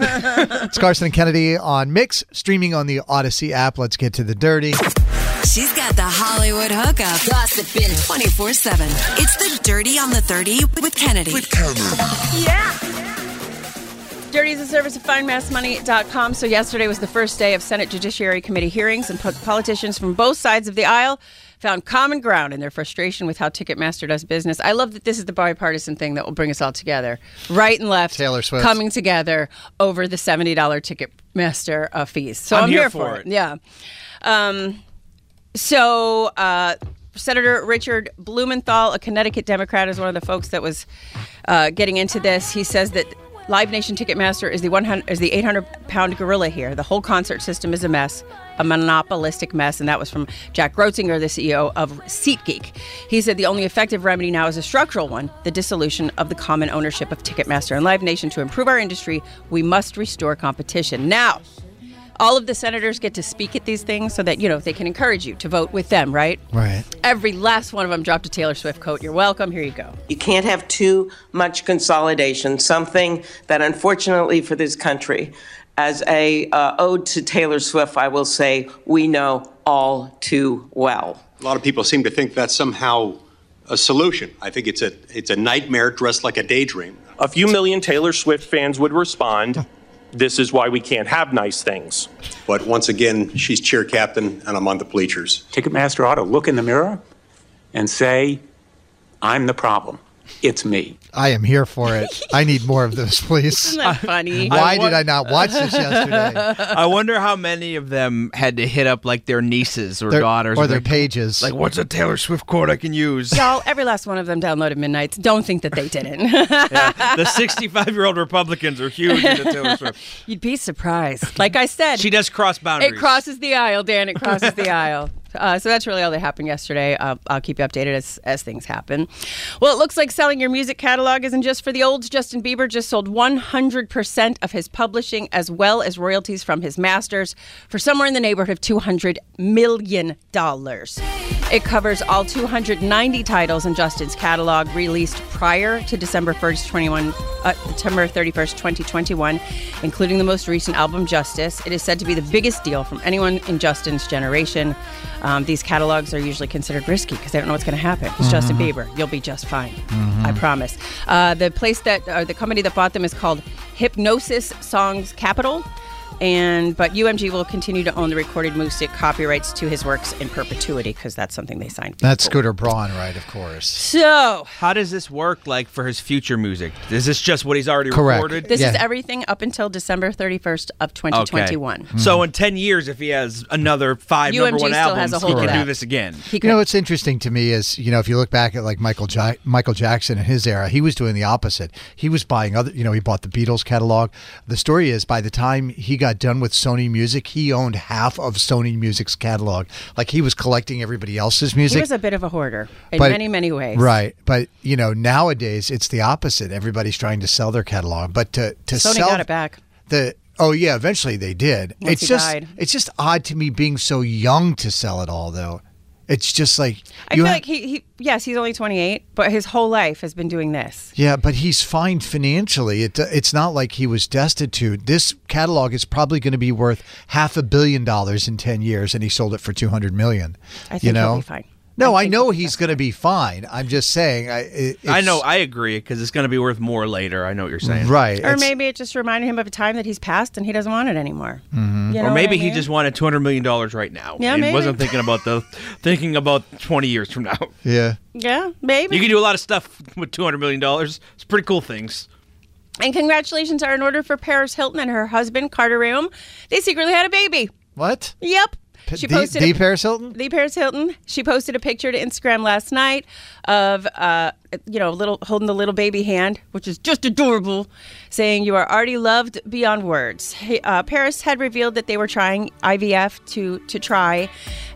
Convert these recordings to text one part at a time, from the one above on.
It's Carson and Kennedy on Mix, streaming on the Audacy app. Let's get to the dirty. She's got the Hollywood hookup. Gossiping 24 7. It's the Dirty on the 30 with Kennedy. With Kennedy. Yeah. Dirty is a service of findmassmoney.com. So yesterday was the first day of Senate Judiciary Committee hearings, and po- politicians from both sides of the aisle found common ground in their frustration with how Ticketmaster does business. I love that this is the bipartisan thing that will bring us all together, right and left, Taylor Swift. coming together over the seventy dollar Ticketmaster uh, fees. So I'm, I'm here, here for for it. it. Yeah. Um, so, uh, Senator Richard Blumenthal, a Connecticut Democrat, is one of the folks that was uh, getting into this. He says that Live Nation Ticketmaster is the 100 is the 800 pound gorilla here. The whole concert system is a mess, a monopolistic mess, and that was from Jack Groetzinger, the CEO of SeatGeek. He said the only effective remedy now is a structural one: the dissolution of the common ownership of Ticketmaster and Live Nation. To improve our industry, we must restore competition. Now, all of the senators get to speak at these things so that you know they can encourage you to vote with them, right? Right. Every last one of them dropped a Taylor Swift coat. You're welcome. Here you go. You can't have too much consolidation, something that unfortunately for this country, as a uh, ode to Taylor Swift, I will say we know all too well. A lot of people seem to think that's somehow a solution. I think it's a it's a nightmare dressed like a daydream. a few million Taylor Swift fans would respond, This is why we can't have nice things. But once again, she's cheer captain, and I'm on the bleachers. Ticketmaster ought to look in the mirror and say, I'm the problem. It's me. I am here for it. I need more of those, please. Isn't that funny? Why I want- did I not watch this yesterday? I wonder how many of them had to hit up like their nieces or Their- daughters or their like, pages. Like, what's a Taylor Swift quote I can use? Y'all, every last one of them downloaded Midnights. Don't think that they didn't. the 65 year old Republicans are huge into Taylor Swift. You'd be surprised. Like I said, She does cross boundaries. it crosses the aisle, Dan. It crosses the aisle. Uh, so that's really all that happened yesterday. Uh, I'll keep you updated as, as things happen. Well, it looks like selling your music catalog isn't just for the olds. Justin Bieber just sold 100% of his publishing as well as royalties from his masters for somewhere in the neighborhood of $200 million. It covers all 290 titles in Justin's catalog released prior to December 1st, 21, uh, December 31st, 2021, including the most recent album, Justice. It is said to be the biggest deal from anyone in Justin's generation. Um, these catalogs are usually considered risky because they don't know what's going to happen. It's Justin Bieber. You'll be just fine. I promise. Uh, the place that, uh, the company that bought them is called Hipgnosis Songs Capital. And but UMG will continue to own the recorded music copyrights to his works in perpetuity because that's something they signed. That's Scooter Braun, right? Of course. So How does this work like for his future music? Is this just what he's already Correct. recorded? this is everything up until December 31st of Okay. 2021. So in 10 years, if he has another five number UMG one still albums, has a he can do this again. He You know what's interesting to me is you know if you look back at like Michael ja- Michael Jackson in his era, he was doing the opposite. He was buying other. You know, he bought the Beatles catalog. The story is by the time he got got done with Sony Music, he owned half of Sony Music's catalog. Like he was collecting everybody else's music. He was a bit of a hoarder in But- many, many ways. Right, but you know nowadays it's the opposite. Everybody's trying to sell their catalog, but to to Sony sell got it back. the oh yeah, eventually they did. Once it's just died. it's just odd to me being so young to sell it all though. It's just like I feel like he, he, yes, he's only 28, but his whole life has been doing this. Yeah, but he's fine financially. It, it's not like he was destitute. This catalog is probably going to be worth half a billion dollars in ten years, and he sold it for two hundred million. I you think know? he'll be fine. No, I, know he's going to be fine. I'm just saying. I, it, I know. I agree because it's going to be worth more later. I know what you're saying. Right. Or maybe it just reminded him of a time that he's passed and he doesn't want it anymore. Mm-hmm. You know or maybe I he just wanted two hundred million dollars right now. Yeah, and maybe. wasn't thinking about the thinking about twenty years from now. Yeah. Yeah, maybe. You can do a lot of stuff with two hundred million dollars. It's pretty cool things. And congratulations are in order for Paris Hilton and her husband Carter Reum. They secretly had a baby. What? Yep. She posted the a- Paris Hilton. The Paris Hilton. She posted a picture to Instagram last night of, uh, you know, little holding the little baby hand, which is just adorable, saying, "You are already loved beyond words." Uh, Paris had revealed that they were trying IVF to to try,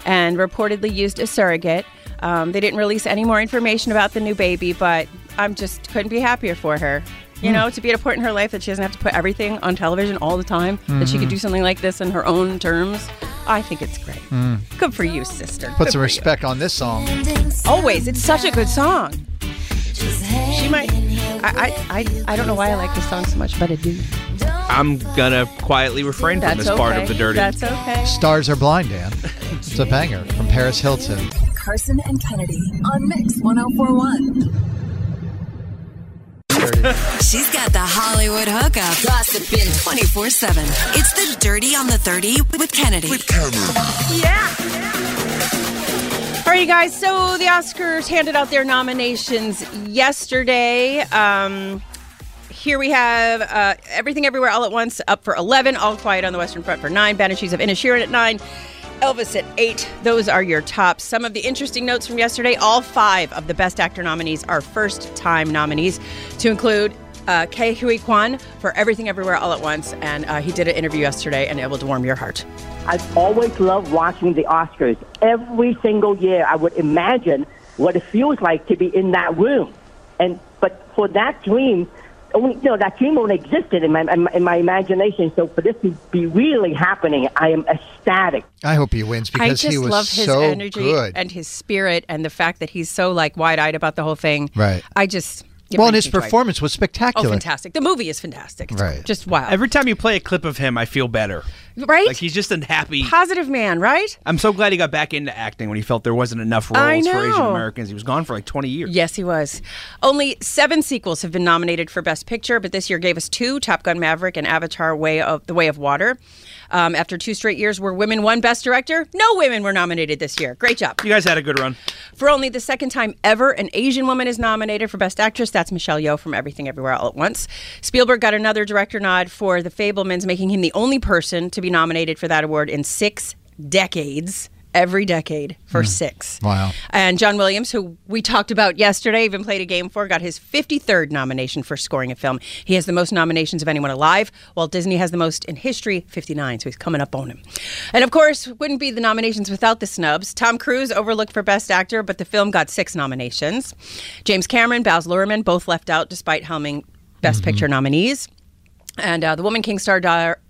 and reportedly used a surrogate. Um, they didn't release any more information about the new baby, but I'm just couldn't be happier for her. You Hmm. know, to be at a point in her life that she doesn't have to put everything on television all the time, that she could Mhm. do something like this in her own terms. I think it's great. Mm. Good for you, sister. Put Good some for respect on this song. Always. It's such a good song. She might. I, I, I, I don't know why I like this song so much, but I do. I'm gonna quietly refrain from That's this part of the dirty. That's okay. Stars are blind, Dan. It's a banger from Paris Hilton. Carson and Kennedy on Mix 1041. She's got the Hollywood hookup. Gossiping 24 7. It's the Dirty on the 30 with Kennedy. With Kennedy. Yeah. All right, you guys. So the Oscars handed out their nominations yesterday. Um, here we have uh, Everything Everywhere All at Once up for 11, All Quiet on the Western Front for 9, Banshees of Inisherin at 9, Elvis at 8. Those are your tops. Some of the interesting notes from yesterday all five of the Best Actor nominees are first time nominees, to include uh, Ke Huy Quan for Everything Everywhere All at Once. And uh, he did an interview yesterday, and it will warm your heart. I've always loved watching the Oscars. Every single year, I would imagine what it feels like to be in that room. And but for that dream, Oh, only you know that dream only existed in my in my, in my imagination. So for this to be really happening, I am ecstatic. I hope he wins because I just he was love his so energy good. and his spirit and the fact that he's so like wide eyed about the whole thing. Right. I just it well, and his me joy. performance was oh, spectacular. Oh, fantastic! The movie is fantastic. It's Right. Just wow. Every time you play a clip of him, I feel better. Right? Like he's just a happy. Positive man, right? I'm so glad he got back into acting when he felt there wasn't enough roles for. Asian Americans. He was gone for like 20 years. Yes, he was. Only seven sequels have been nominated for Best Picture, but this year gave us two: Top Gun: Maverick and Avatar: Way of the Way of Water. Um, after two straight years where women won Best Director, no women were nominated this year. Great job. You guys had a good run. For only the second time ever, an Asian woman is nominated for Best Actress. That's Michelle Yeoh from Everything Everywhere All at Once. Spielberg got another director nod for The Fabelmans, making him the only person to be nominated for that award in six decades. Every decade for six. Wow. And John Williams, who we talked about yesterday, even played a game for, got his 53rd nomination for scoring a film. He has the most nominations of anyone alive, while Disney has the most in history, 59. So he's coming up on him. And of course, wouldn't be the nominations without the snubs. Tom Cruise overlooked for Best Actor, but the film got six nominations. James Cameron, Baz Luhrmann, both left out despite helming Best Picture nominees. And uh, the Woman King star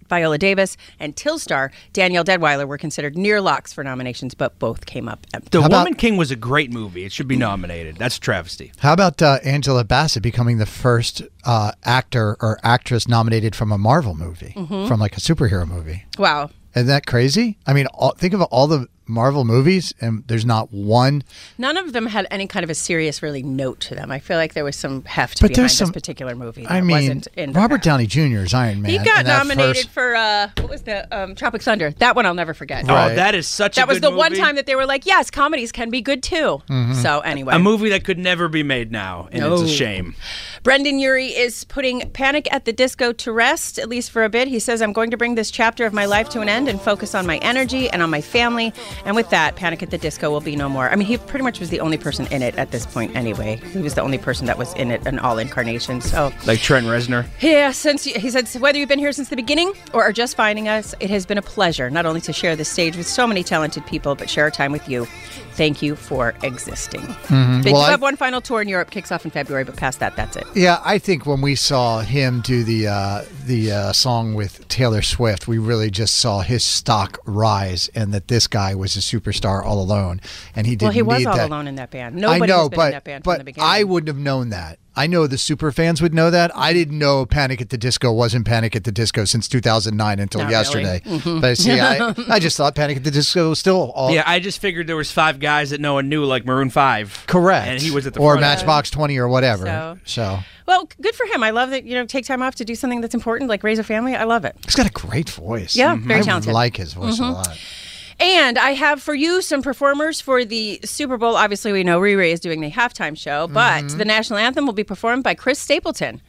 Viola Davis and Till star Danielle Deadwyler were considered near locks for nominations, but both came up empty. The How about- Woman King was a great movie. It should be nominated. That's a travesty. How about uh, Angela Bassett becoming the first uh, actor or actress nominated from a Marvel movie, Mhm. from like a superhero movie? Wow. Isn't that crazy? I mean, all, think of all the Marvel movies, and there's not one. None of them had any kind of a serious, really note to them. I feel like there was some heft But behind there's this particular movie. That I mean, wasn't in the Robert Downey Jr. is Iron Man. He got nominated first- for uh, what was the um, Tropic Thunder? That one I'll never forget. Oh, that is such a that was good the one time that they were like, "Yes, comedies can be good too." Mhm. So anyway, A movie that could never be made now, and it's a shame. Brendon Urie is putting Panic at the Disco to rest, at least for a bit. He says, I'm going to bring this chapter of my life to an end and focus on my energy and on my family. And with that, Panic at the Disco will be no more. I mean, he pretty much was the only person in it at this point anyway. He was the only person that was in it, in all incarnations. So, Like Trent Reznor. yeah, since you, he said, whether you've been here since the beginning or are just finding us, it has been a pleasure not only to share the stage with so many talented people, but share our time with you. Thank you for existing. Mhm. They Well, do I- have one final tour in Europe, kicks off in February, but past that, that's it. Yeah, I think when we saw him do the uh, the uh, song with Taylor Swift, we really just saw his stock rise, and that this guy was a superstar all alone, and he didn't Well, he was all that. alone in that band. I know, but in that band from but the beginning. I wouldn't have known that. I know the super fans would know that. I didn't know Panic at the Disco wasn't Panic at the Disco since 2009 until Not yesterday. really. Mhm. But see, I, I just thought Panic at the Disco was still all yeah, I just figured there was five guys that no one knew, like Maroon Five. correct, and he was at the or front. Matchbox 20 or whatever. So- so Well, good for him. I love that, you know, take time off to do something that's important, like raise a family. I love it. he's got a great voice. Yeah, very talented. I like his voice a Mhm. lot. And I have for you some performers for the Super Bowl. Obviously, we know Riri is doing the halftime show, but Mm-hmm. the national anthem will be performed by Chris Stapleton,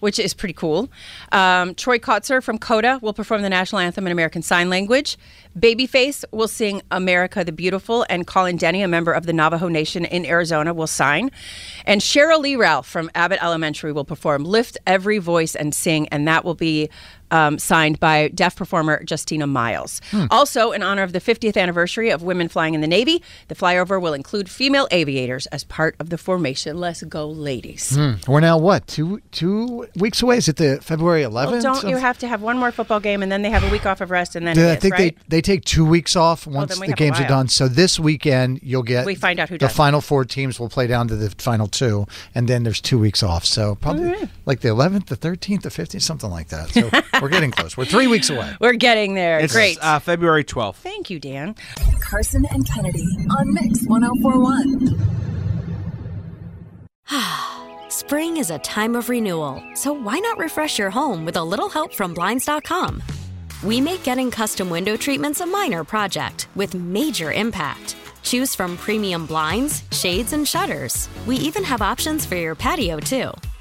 which is pretty cool. Um, Troy Kotsur from Coda will perform the national anthem in American Sign Language. Babyface will sing America the Beautiful, and Colin Denny, a member of the Navajo Nation in Arizona, will sign. And Sheryl Lee Ralph from Abbott Elementary will perform Lift Every Voice and Sing, and that will be um, signed by deaf performer Justina Miles. Hmm. Also, in honor of the 50th anniversary of women flying in the Navy, the flyover will include female aviators as part of the formation. Let's go, ladies. Hmm. We're now what two two weeks away? Is it the February 11th? Well, don't you have to have one more football game and then they have a week off of rest and then I is, think right? they they take two weeks off once the games are done. So this weekend you'll get We find out who the does. final four teams will play down to the final two, and then there's two weeks off. So probably right. like the 11th, the 13th, the 15th, something like that. So we're getting close. We're three weeks away. We're getting there. It's Great. uh, February 12th. Thank you, Dan. Carson and Kennedy on Mix 1041. Spring is a time of renewal, so why not refresh your home with a little help from Blinds.com? We make getting custom window treatments a minor project with major impact. Choose from premium blinds, shades, and shutters. We even have options for your patio, too.